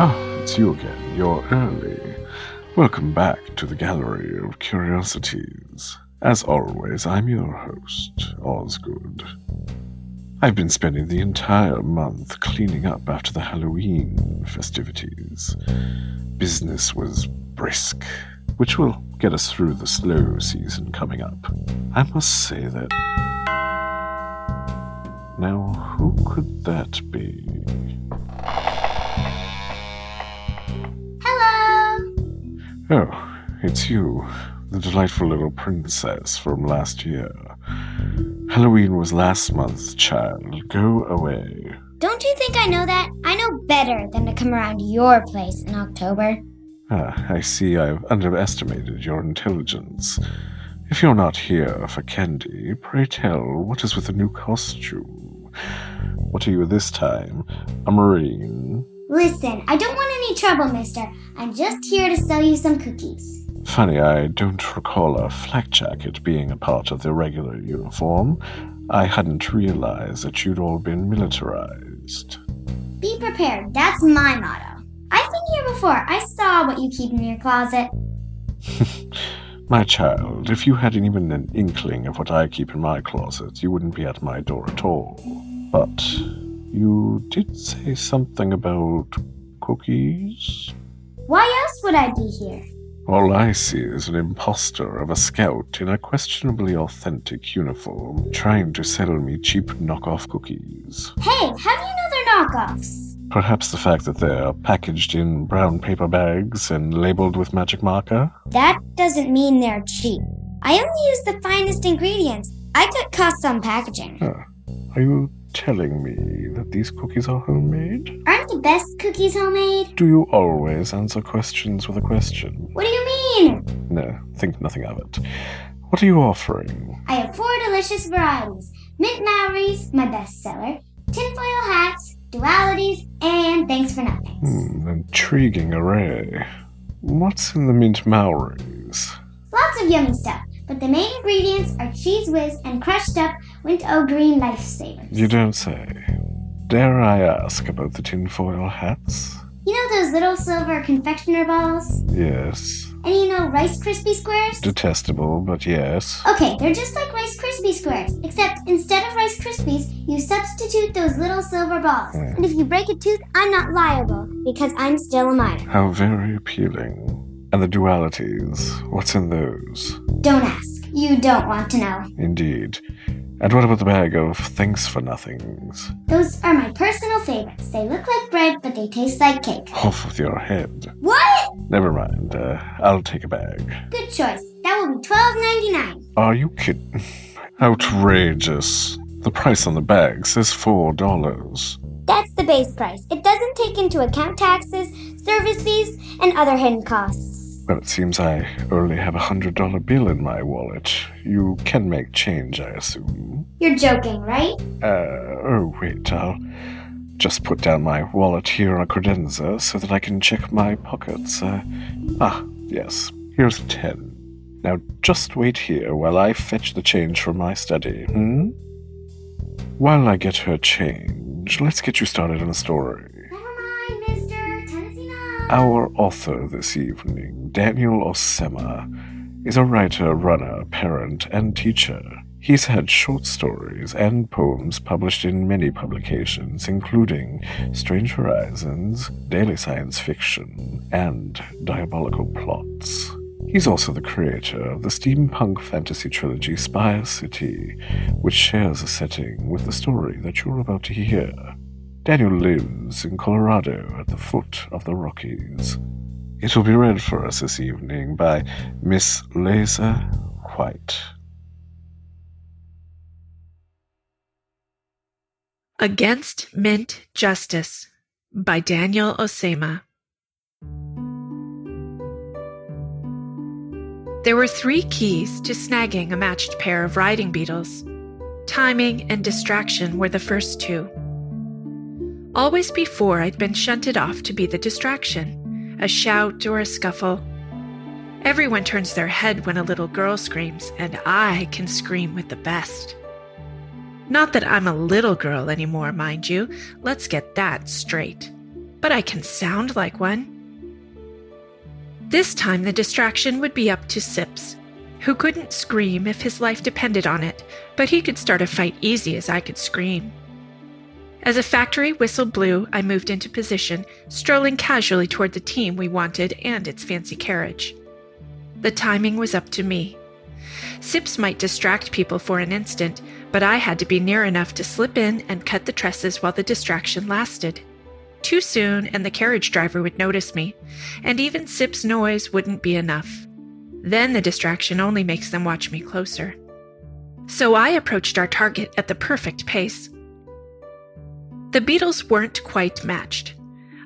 Ah, it's you again. You're early. Welcome back to the Gallery of Curiosities. As always, I'm your host, Osgood. I've been spending the entire month cleaning up after the Halloween festivities. Business was brisk, which will get us through the slow season coming up. I must say that. Now, who could that be? Hello! Oh, it's you, the delightful little princess from last year. Halloween was last month, child. Go away. Don't you think I know that? I know better than to come around your place in October. Ah, I see I've underestimated your intelligence. If you're not here for candy, pray tell, what is with the new costume? What are you this time? A marine? Listen, I don't want any trouble, mister. I'm just here to sell you some cookies. Funny, I don't recall a flak jacket being a part of the regular uniform. I hadn't realized that you'd all been militarized. Be prepared, that's my motto. I've been here before. I saw what you keep in your closet. My child, if you had even an inkling of what I keep in my closet, you wouldn't be at my door at all. But you did say something about cookies? Why else would I be here? All I see is an impostor of a scout in a questionably authentic uniform trying to sell me cheap knockoff cookies. Hey, how do you know they're knockoffs? Perhaps the fact that they're packaged in brown paper bags and labeled with magic marker? That doesn't mean they're cheap. I only use the finest ingredients. I cut costs on packaging. Huh. Are you telling me that these cookies are homemade? Aren't the best cookies homemade? Do you always answer questions with a question? What do you mean? No, think nothing of it. What are you offering? I have four delicious varieties mint Maoris, my bestseller, tinfoil hats, dualities, and thanks for nothing. Hmm, intriguing array. What's in the mint Maoris? Lots of yummy stuff, but the main ingredients are Cheez Whiz and crushed up wintergreen lifesavers. You don't say. Dare I ask about the tinfoil hats? You know those little silver confectioner balls? Yes. And you know Rice Krispie squares? Detestable, but yes. Okay, they're just like Rice Krispie squares, except instead of Rice Krispies, you substitute those little silver balls. Hmm. And if you break a tooth, I'm not liable because I'm still a minor. How very appealing. And the dualities, what's in those? Don't ask. You don't want to know. Indeed. And what about the bag of thanks for nothings? Those are my personal favorites. They look like bread, but they taste like cake. Off with your head. What? Never mind. Uh, I'll take a bag. Good choice. That will be twelve ninety nine. Are you kidding? Outrageous. The price on the bag says four dollars. That's the base price. It doesn't take into account taxes, service fees, and other hidden costs. Well, it seems I only have a hundred dollar bill in my wallet. You can make change, I assume. You're joking, right? Uh, oh, wait, I'll just put down my wallet here on a credenza so that I can check my pockets. Uh, ah, yes, here's a ten. Now just wait here while I fetch the change from my study, hmm? While I get her change, let's get you started on a story. Never mind, mister. Ten is. Our author this evening, Daniel Ausema, is a writer, runner, parent, and teacher. He's had short stories and poems published in many publications, including Strange Horizons, Daily Science Fiction, and Diabolical Plots. He's also the creator of the steampunk fantasy trilogy Spire City, which shares a setting with the story that you're about to hear. Daniel lives in Colorado at the foot of the Rockies. It will be read for us this evening by Miss Lisa White. Against Mint Justice by Daniel Ausema. There were three keys to snagging a matched pair of riding beetles. Timing and distraction were the first two. Always before, I'd been shunted off to be the distraction, a shout or a scuffle. Everyone turns their head when a little girl screams, and I can scream with the best. Not that I'm a little girl anymore, mind you, let's get that straight. But I can sound like one. This time the distraction would be up to Sips, who couldn't scream if his life depended on it, but he could start a fight easy as I could scream. As a factory whistle blew, I moved into position, strolling casually toward the team we wanted and its fancy carriage. The timing was up to me. Sips might distract people for an instant, but I had to be near enough to slip in and cut the tresses while the distraction lasted. Too soon, and the carriage driver would notice me, and even Sip's noise wouldn't be enough. Then the distraction only makes them watch me closer. So I approached our target at the perfect pace. The beetles weren't quite matched.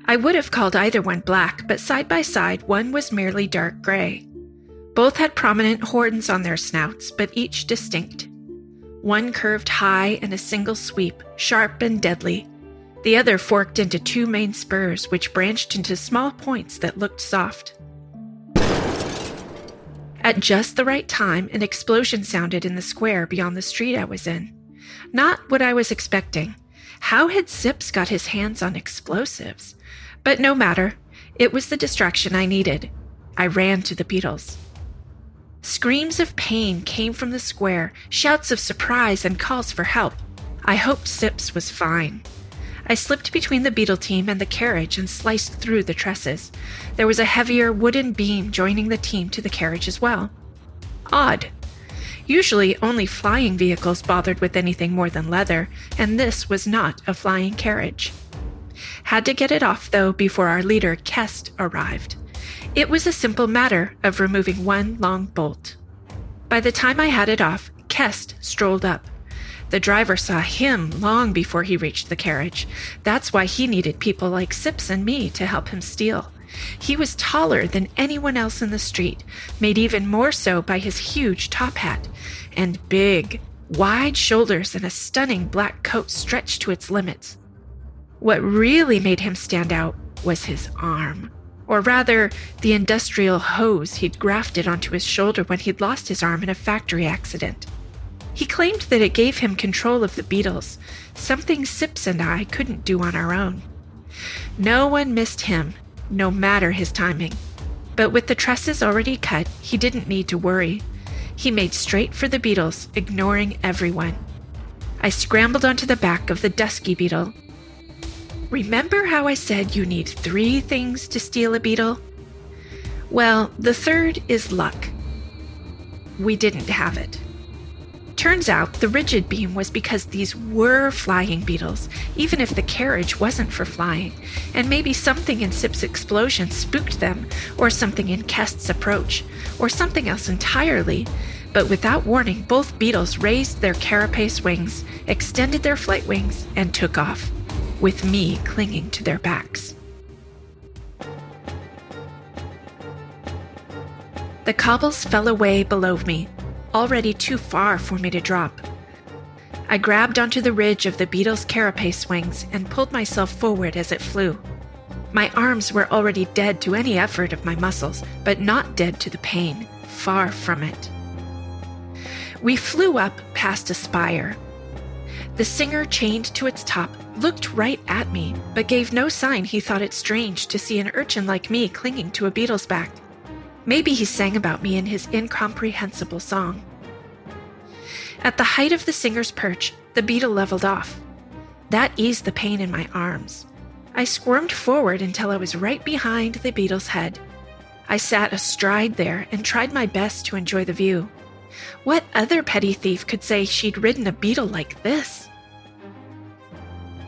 I would have called either one black, but side by side, one was merely dark gray. Both had prominent horns on their snouts, but each distinct. One curved high in a single sweep, sharp and deadly, the other forked into two main spurs, which branched into small points that looked soft. At just the right time, an explosion sounded in the square beyond the street I was in. Not what I was expecting. How had Sips got his hands on explosives? But no matter. It was the distraction I needed. I ran to the beetles. Screams of pain came from the square, shouts of surprise, and calls for help. I hoped Sips was fine. I slipped between the beetle team and the carriage and sliced through the trusses. There was a heavier wooden beam joining the team to the carriage as well. Odd. Usually, only flying vehicles bothered with anything more than leather, and this was not a flying carriage. Had to get it off, though, before our leader, Kest, arrived. It was a simple matter of removing one long bolt. By the time I had it off, Kest strolled up. The driver saw him long before he reached the carriage. That's why he needed people like Sips and me to help him steal. He was taller than anyone else in the street, made even more so by his huge top hat, and big, wide shoulders and a stunning black coat stretched to its limits. What really made him stand out was his arm. Or rather, the industrial hose he'd grafted onto his shoulder when he'd lost his arm in a factory accident. He claimed that it gave him control of the beetles, something Sips and I couldn't do on our own. No one missed him, no matter his timing. But with the tresses already cut, he didn't need to worry. He made straight for the beetles, ignoring everyone. I scrambled onto the back of the dusky beetle. Remember how I said you need three things to steal a beetle? Well, the third is luck. We didn't have it. Turns out the rigid beam was because these were flying beetles, even if the carriage wasn't for flying, and maybe something in Sip's explosion spooked them, or something in Kest's approach, or something else entirely. But without warning, both beetles raised their carapace wings, extended their flight wings, and took off, with me clinging to their backs. The cobbles fell away below me, already too far for me to drop. I grabbed onto the ridge of the beetle's carapace wings and pulled myself forward as it flew. My arms were already dead to any effort of my muscles, but not dead to the pain. Far from it. We flew up past a spire. The singer, chained to its top, looked right at me, but gave no sign he thought it strange to see an urchin like me clinging to a beetle's back. Maybe he sang about me in his incomprehensible song. At the height of the singer's perch, the beetle leveled off. That eased the pain in my arms. I squirmed forward until I was right behind the beetle's head. I sat astride there and tried my best to enjoy the view. What other petty thief could say she'd ridden a beetle like this?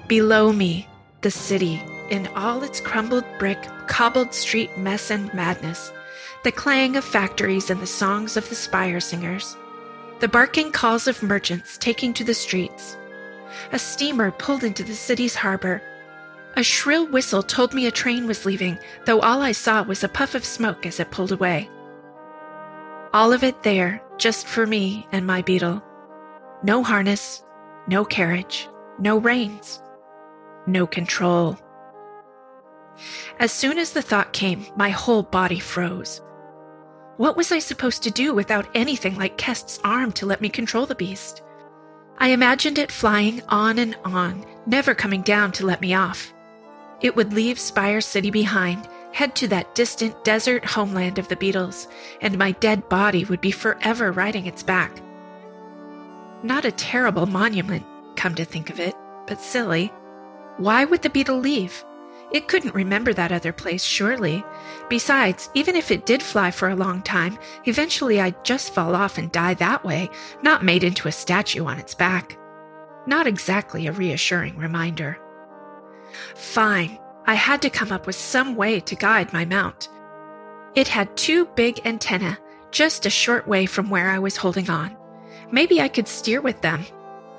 Below me, the city, in all its crumbled brick, cobbled street mess and madness, the clang of factories and the songs of the spire singers, the barking calls of merchants taking to the streets. A steamer pulled into the city's harbor. A shrill whistle told me a train was leaving, though all I saw was a puff of smoke as it pulled away. All of it there, just for me and my beetle. No harness, no carriage, no reins, no control. As soon as the thought came, my whole body froze. What was I supposed to do without anything like Kest's arm to let me control the beast? I imagined it flying on and on, never coming down to let me off. It would leave Spire City behind, head to that distant desert homeland of the beetles, and my dead body would be forever riding its back. Not a terrible monument, come to think of it, but silly. Why would the beetle leave? It couldn't remember that other place, surely. Besides, even if it did fly for a long time, eventually I'd just fall off and die that way, not made into a statue on its back. Not exactly a reassuring reminder. Fine, I had to come up with some way to guide my mount. It had two big antennae, just a short way from where I was holding on. Maybe I could steer with them.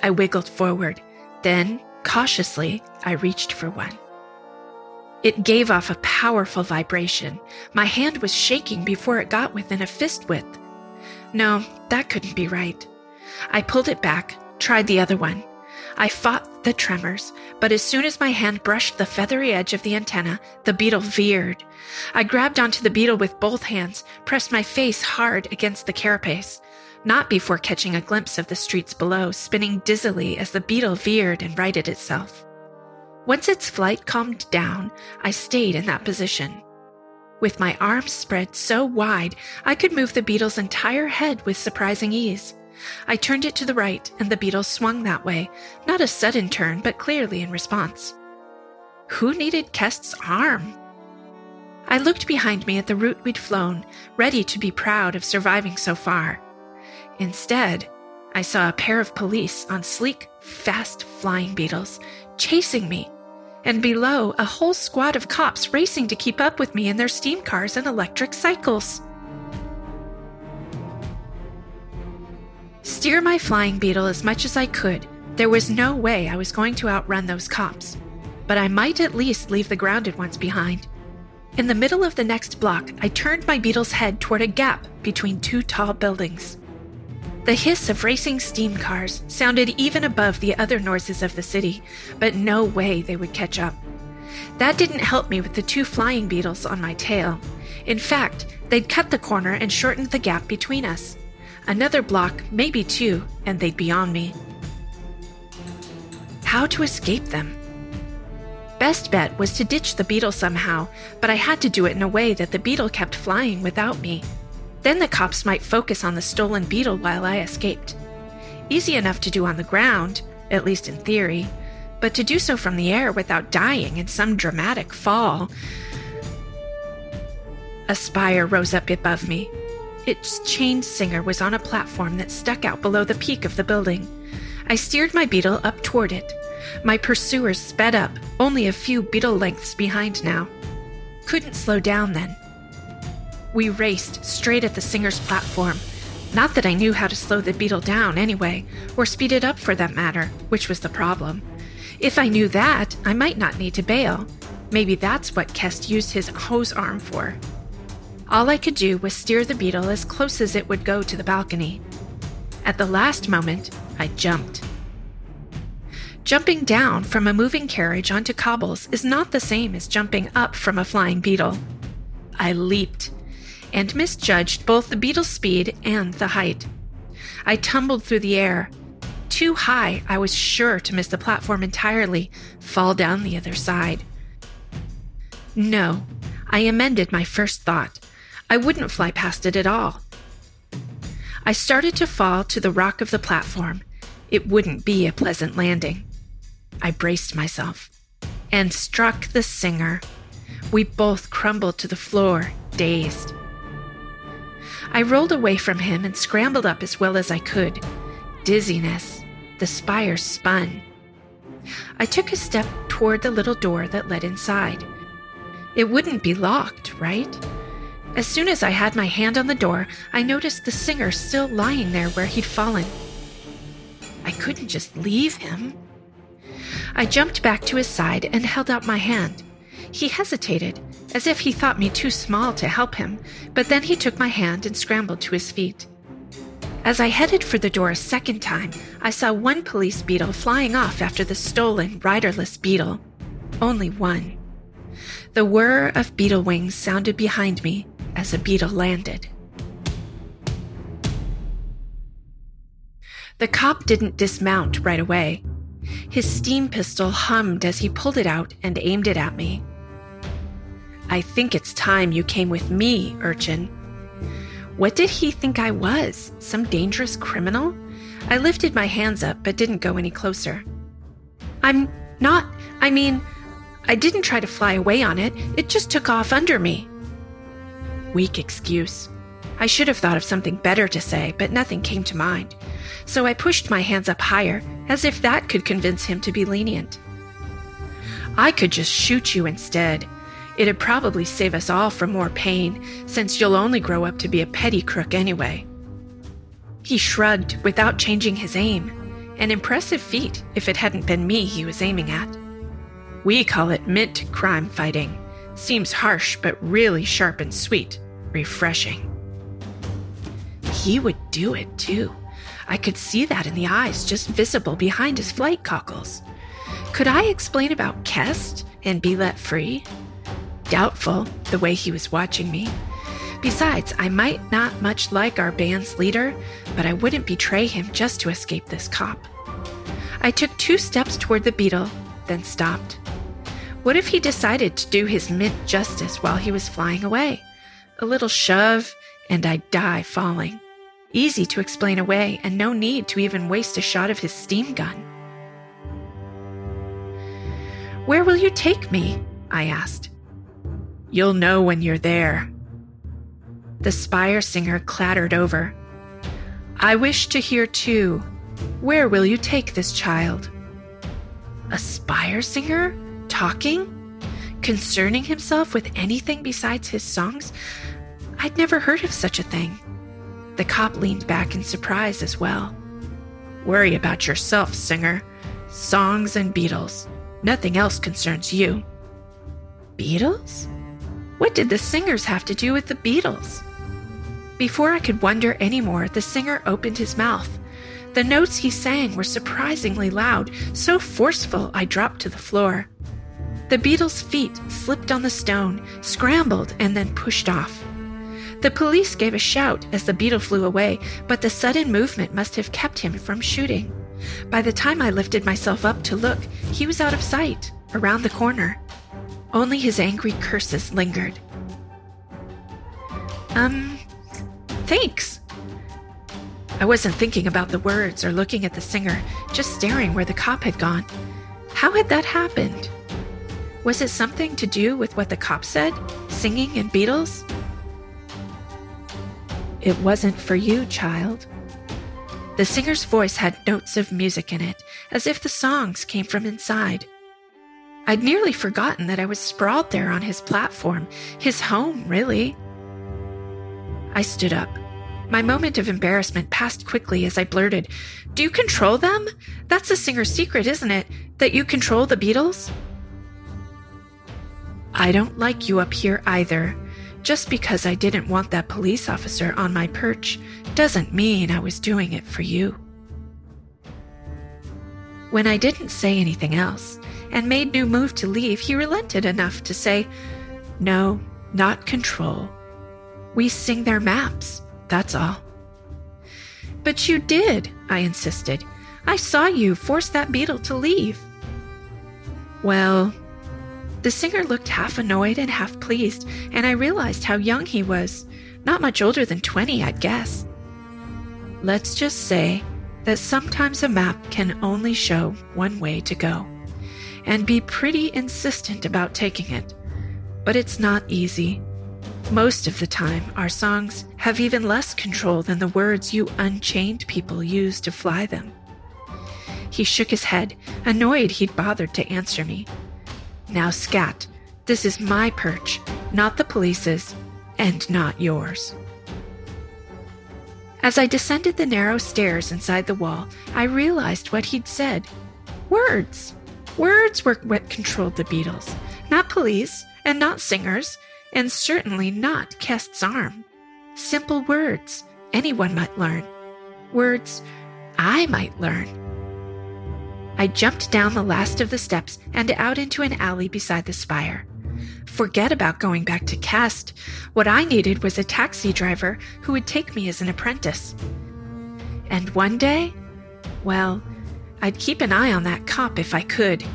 I wiggled forward. Then, cautiously, I reached for one. It gave off a powerful vibration. My hand was shaking before it got within a fist width. No, that couldn't be right. I pulled it back, tried the other one. I fought the tremors, but as soon as my hand brushed the feathery edge of the antenna, the beetle veered. I grabbed onto the beetle with both hands, pressed my face hard against the carapace, not before catching a glimpse of the streets below, spinning dizzily as the beetle veered and righted itself. Once its flight calmed down, I stayed in that position. With my arms spread so wide, I could move the beetle's entire head with surprising ease. I turned it to the right, and the beetle swung that way, not a sudden turn, but clearly in response. Who needed Kest's arm? I looked behind me at the route we'd flown, ready to be proud of surviving so far. Instead, I saw a pair of police on sleek, fast flying beetles chasing me, and below, a whole squad of cops racing to keep up with me in their steam cars and electric cycles. Steer my flying beetle as much as I could. There was no way I was going to outrun those cops, but I might at least leave the grounded ones behind. In the middle of the next block, I turned my beetle's head toward a gap between two tall buildings. The hiss of racing steam cars sounded even above the other noises of the city, but no way they would catch up. That didn't help me with the two flying beetles on my tail. In fact, they'd cut the corner and shortened the gap between us. Another block, maybe two, and they'd be on me. How to escape them? Best bet was to ditch the beetle somehow, but I had to do it in a way that the beetle kept flying without me. Then the cops might focus on the stolen beetle while I escaped. Easy enough to do on the ground, at least in theory, but to do so from the air without dying in some dramatic fall. A spire rose up above me, its chained singer was on a platform that stuck out below the peak of the building. I steered my beetle up toward it. My pursuers sped up, only a few beetle lengths behind now. Couldn't slow down then. We raced straight at the singer's platform. Not that I knew how to slow the beetle down anyway, or speed it up for that matter, which was the problem. If I knew that, I might not need to bail. Maybe that's what Kest used his hose arm for. All I could do was steer the beetle as close as it would go to the balcony. At the last moment, I jumped. Jumping down from a moving carriage onto cobbles is not the same as jumping up from a flying beetle. I leaped and misjudged both the beetle's speed and the height. I tumbled through the air. Too high, I was sure to miss the platform entirely, fall down the other side. No, I amended my first thought. I wouldn't fly past it at all. I started to fall to the rock of the platform. It wouldn't be a pleasant landing. I braced myself and struck the singer. We both crumbled to the floor, dazed. I rolled away from him and scrambled up as well as I could. Dizziness. The spire spun. I took a step toward the little door that led inside. It wouldn't be locked, right? As soon as I had my hand on the door, I noticed the singer still lying there where he'd fallen. I couldn't just leave him. I jumped back to his side and held out my hand. He hesitated, as if he thought me too small to help him, but then he took my hand and scrambled to his feet. As I headed for the door a second time, I saw one police beetle flying off after the stolen riderless beetle. Only one. The whir of beetle wings sounded behind me as a beetle landed. The cop didn't dismount right away. His steam pistol hummed as he pulled it out and aimed it at me. I think it's time you came with me, urchin. What did he think I was? Some dangerous criminal? I lifted my hands up but didn't go any closer. I'm not, I mean, I didn't try to fly away on it, it just took off under me. Weak excuse. I should have thought of something better to say, but nothing came to mind. So I pushed my hands up higher, as if that could convince him to be lenient. I could just shoot you instead. It'd probably save us all from more pain, since you'll only grow up to be a petty crook anyway. He shrugged without changing his aim, an impressive feat if it hadn't been me he was aiming at. We call it mint crime fighting. Seems harsh, but really sharp and sweet. Refreshing. He would do it too. I could see that in the eyes just visible behind his flight cockles. Could I explain about Kest and be let free? Doubtful, the way he was watching me. Besides, I might not much like our band's leader, but I wouldn't betray him just to escape this cop. I took two steps toward the beetle, then stopped. What if he decided to do his mint justice while he was flying away? A little shove, and I'd die falling. Easy to explain away, and no need to even waste a shot of his steam gun. Where will you take me? I asked. You'll know when you're there. The spire singer clattered over. I wish to hear too. Where will you take this child? A spire singer? Talking? Concerning himself with anything besides his songs? I'd never heard of such a thing. The cop leaned back in surprise as well. Worry about yourself, singer. Songs and beetles. Nothing else concerns you. Beetles? What did the singers have to do with the beetles? Before I could wonder any more, the singer opened his mouth. The notes he sang were surprisingly loud, so forceful I dropped to the floor. The beetles' feet slipped on the stone, scrambled, and then pushed off. The police gave a shout as the beetle flew away, but the sudden movement must have kept him from shooting. By the time I lifted myself up to look, he was out of sight, around the corner. Only his angry curses lingered. Um, thanks. I wasn't thinking about the words or looking at the singer, just staring where the cop had gone. How had that happened? Was it something to do with what the cop said? Singing and beetles? It wasn't for you, child. The singer's voice had notes of music in it, as if the songs came from inside. I'd nearly forgotten that I was sprawled there on his platform, his home, really. I stood up. My moment of embarrassment passed quickly as I blurted, Do you control them? That's the singer's secret, isn't it? That you control the beetles? I don't like you up here either. Just because I didn't want that police officer on my perch doesn't mean I was doing it for you. When I didn't say anything else and made no move to leave, he relented enough to say, No, not control. We sing their maps, that's all. But you did, I insisted. I saw you force that beetle to leave. Well, the singer looked half annoyed and half pleased, and I realized how young he was. Not much older than 20, I'd guess. Let's just say that sometimes a map can only show one way to go, and be pretty insistent about taking it. But it's not easy. Most of the time, our songs have even less control than the words you unchained people use to fly them. He shook his head, annoyed he'd bothered to answer me. Now, scat. This is my perch, not the police's, and not yours. As I descended the narrow stairs inside the wall, I realized what he'd said. Words. Words were what controlled the beetles, not police, and not singers, and certainly not Kest's arm. Simple words anyone might learn. words I might learn. I jumped down the last of the steps and out into an alley beside the spire. Forget about going back to Kest. What I needed was a taxi driver who would take me as an apprentice. And one day, well, I'd keep an eye on that cop if I could.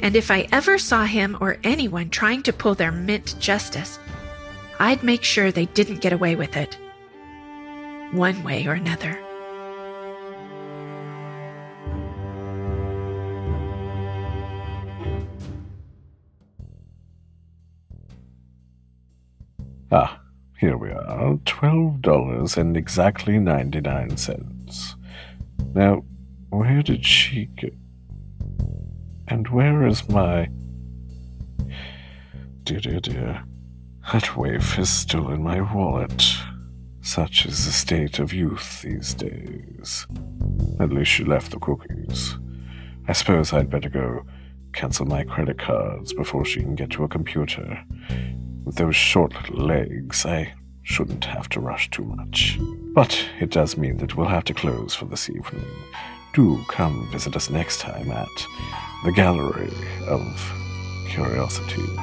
And if I ever saw him or anyone trying to pull their mint justice, I'd make sure they didn't get away with it. One way or another. Ah, here we are. Twelve dollars and exactly ninety-nine cents. Now, where did she go? And where is my. Dear, dear, dear. That waif is still in my wallet. Such is the state of youth these days. At least she left the cookies. I suppose I'd better go cancel my credit cards before she can get to a computer. With those short little legs, I shouldn't have to rush too much. But it does mean that we'll have to close for this evening. Do come visit us next time at the Gallery of Curiosities.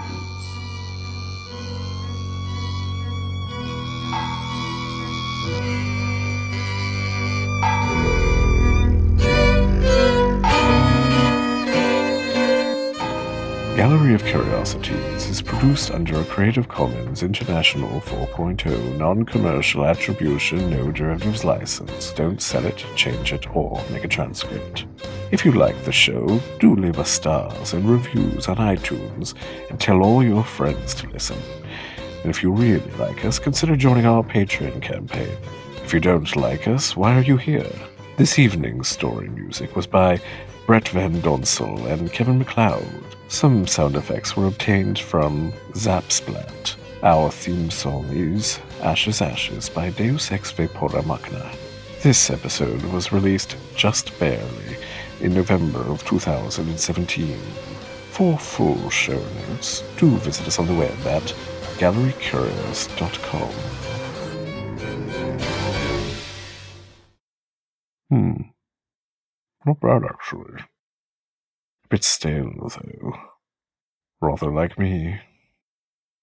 Gallery of Curiosities is produced under a Creative Commons International 4.0 non-commercial attribution no derivatives license. Don't sell it, change it, or make a transcript. If you like the show, do leave us stars and reviews on iTunes and tell all your friends to listen. And if you really like us, consider joining our Patreon campaign. If you don't like us, why are you here? This evening's story music was by Brett Van Donsel and Kevin MacLeod. Some sound effects were obtained from Zapsplat. Our theme song is Ashes Ashes by Deus Ex Vapora Machina. This episode was released just barely in November of 2017. For full show notes, do visit us on the web at gallerycurious.com. Hmm. Not bad, actually. A bit stale, though. Rather like me.